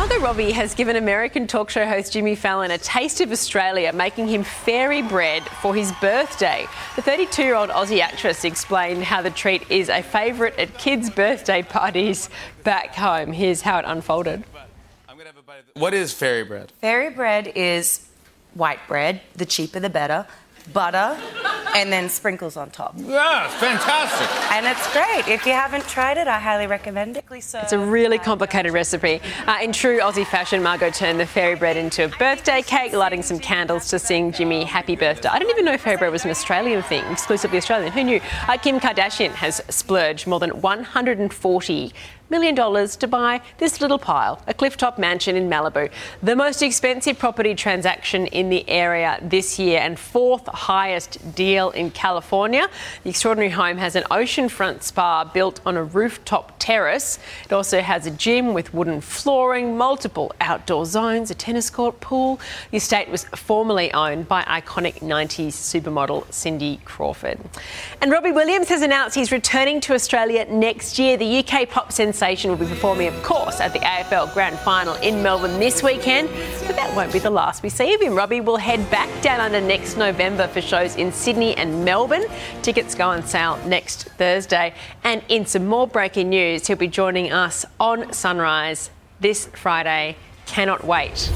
Margot Robbie has given American talk show host Jimmy Fallon a taste of Australia, making him fairy bread for his birthday. The 32 year old Aussie actress explained how the treat is a favourite at kids' birthday parties back home. Here's how it unfolded. What is fairy bread? Fairy bread is white bread, the cheaper the better, butter, and then sprinkles on top. Yeah, fantastic. And it's great. If you haven't tried it, I highly recommend it. It's a really complicated recipe. Uh, in true Aussie fashion, Margot turned the fairy bread into a birthday cake, lighting some candles to sing Jimmy happy birthday. I didn't even know fairy bread was an Australian thing, exclusively Australian. Who knew? Uh, Kim Kardashian has splurged more than 140 million dollars to buy this little pile, a clifftop mansion in Malibu. The most expensive property transaction in the area this year and fourth highest deal in California. The extraordinary home has an oceanfront spa built on a rooftop terrace. It also has a gym with wooden flooring, multiple outdoor zones, a tennis court, pool. The estate was formerly owned by iconic 90s supermodel Cindy Crawford. And Robbie Williams has announced he's returning to Australia next year. The UK pop sensation sensation will be performing, of course, at the AFL Grand Final in Melbourne this weekend. But that won't be the last we see of him. Robbie will head back down under next November for shows in Sydney and Melbourne. Tickets go on sale next Thursday. And in some more breaking news, he'll be joining us on Sunrise this Friday. Cannot wait.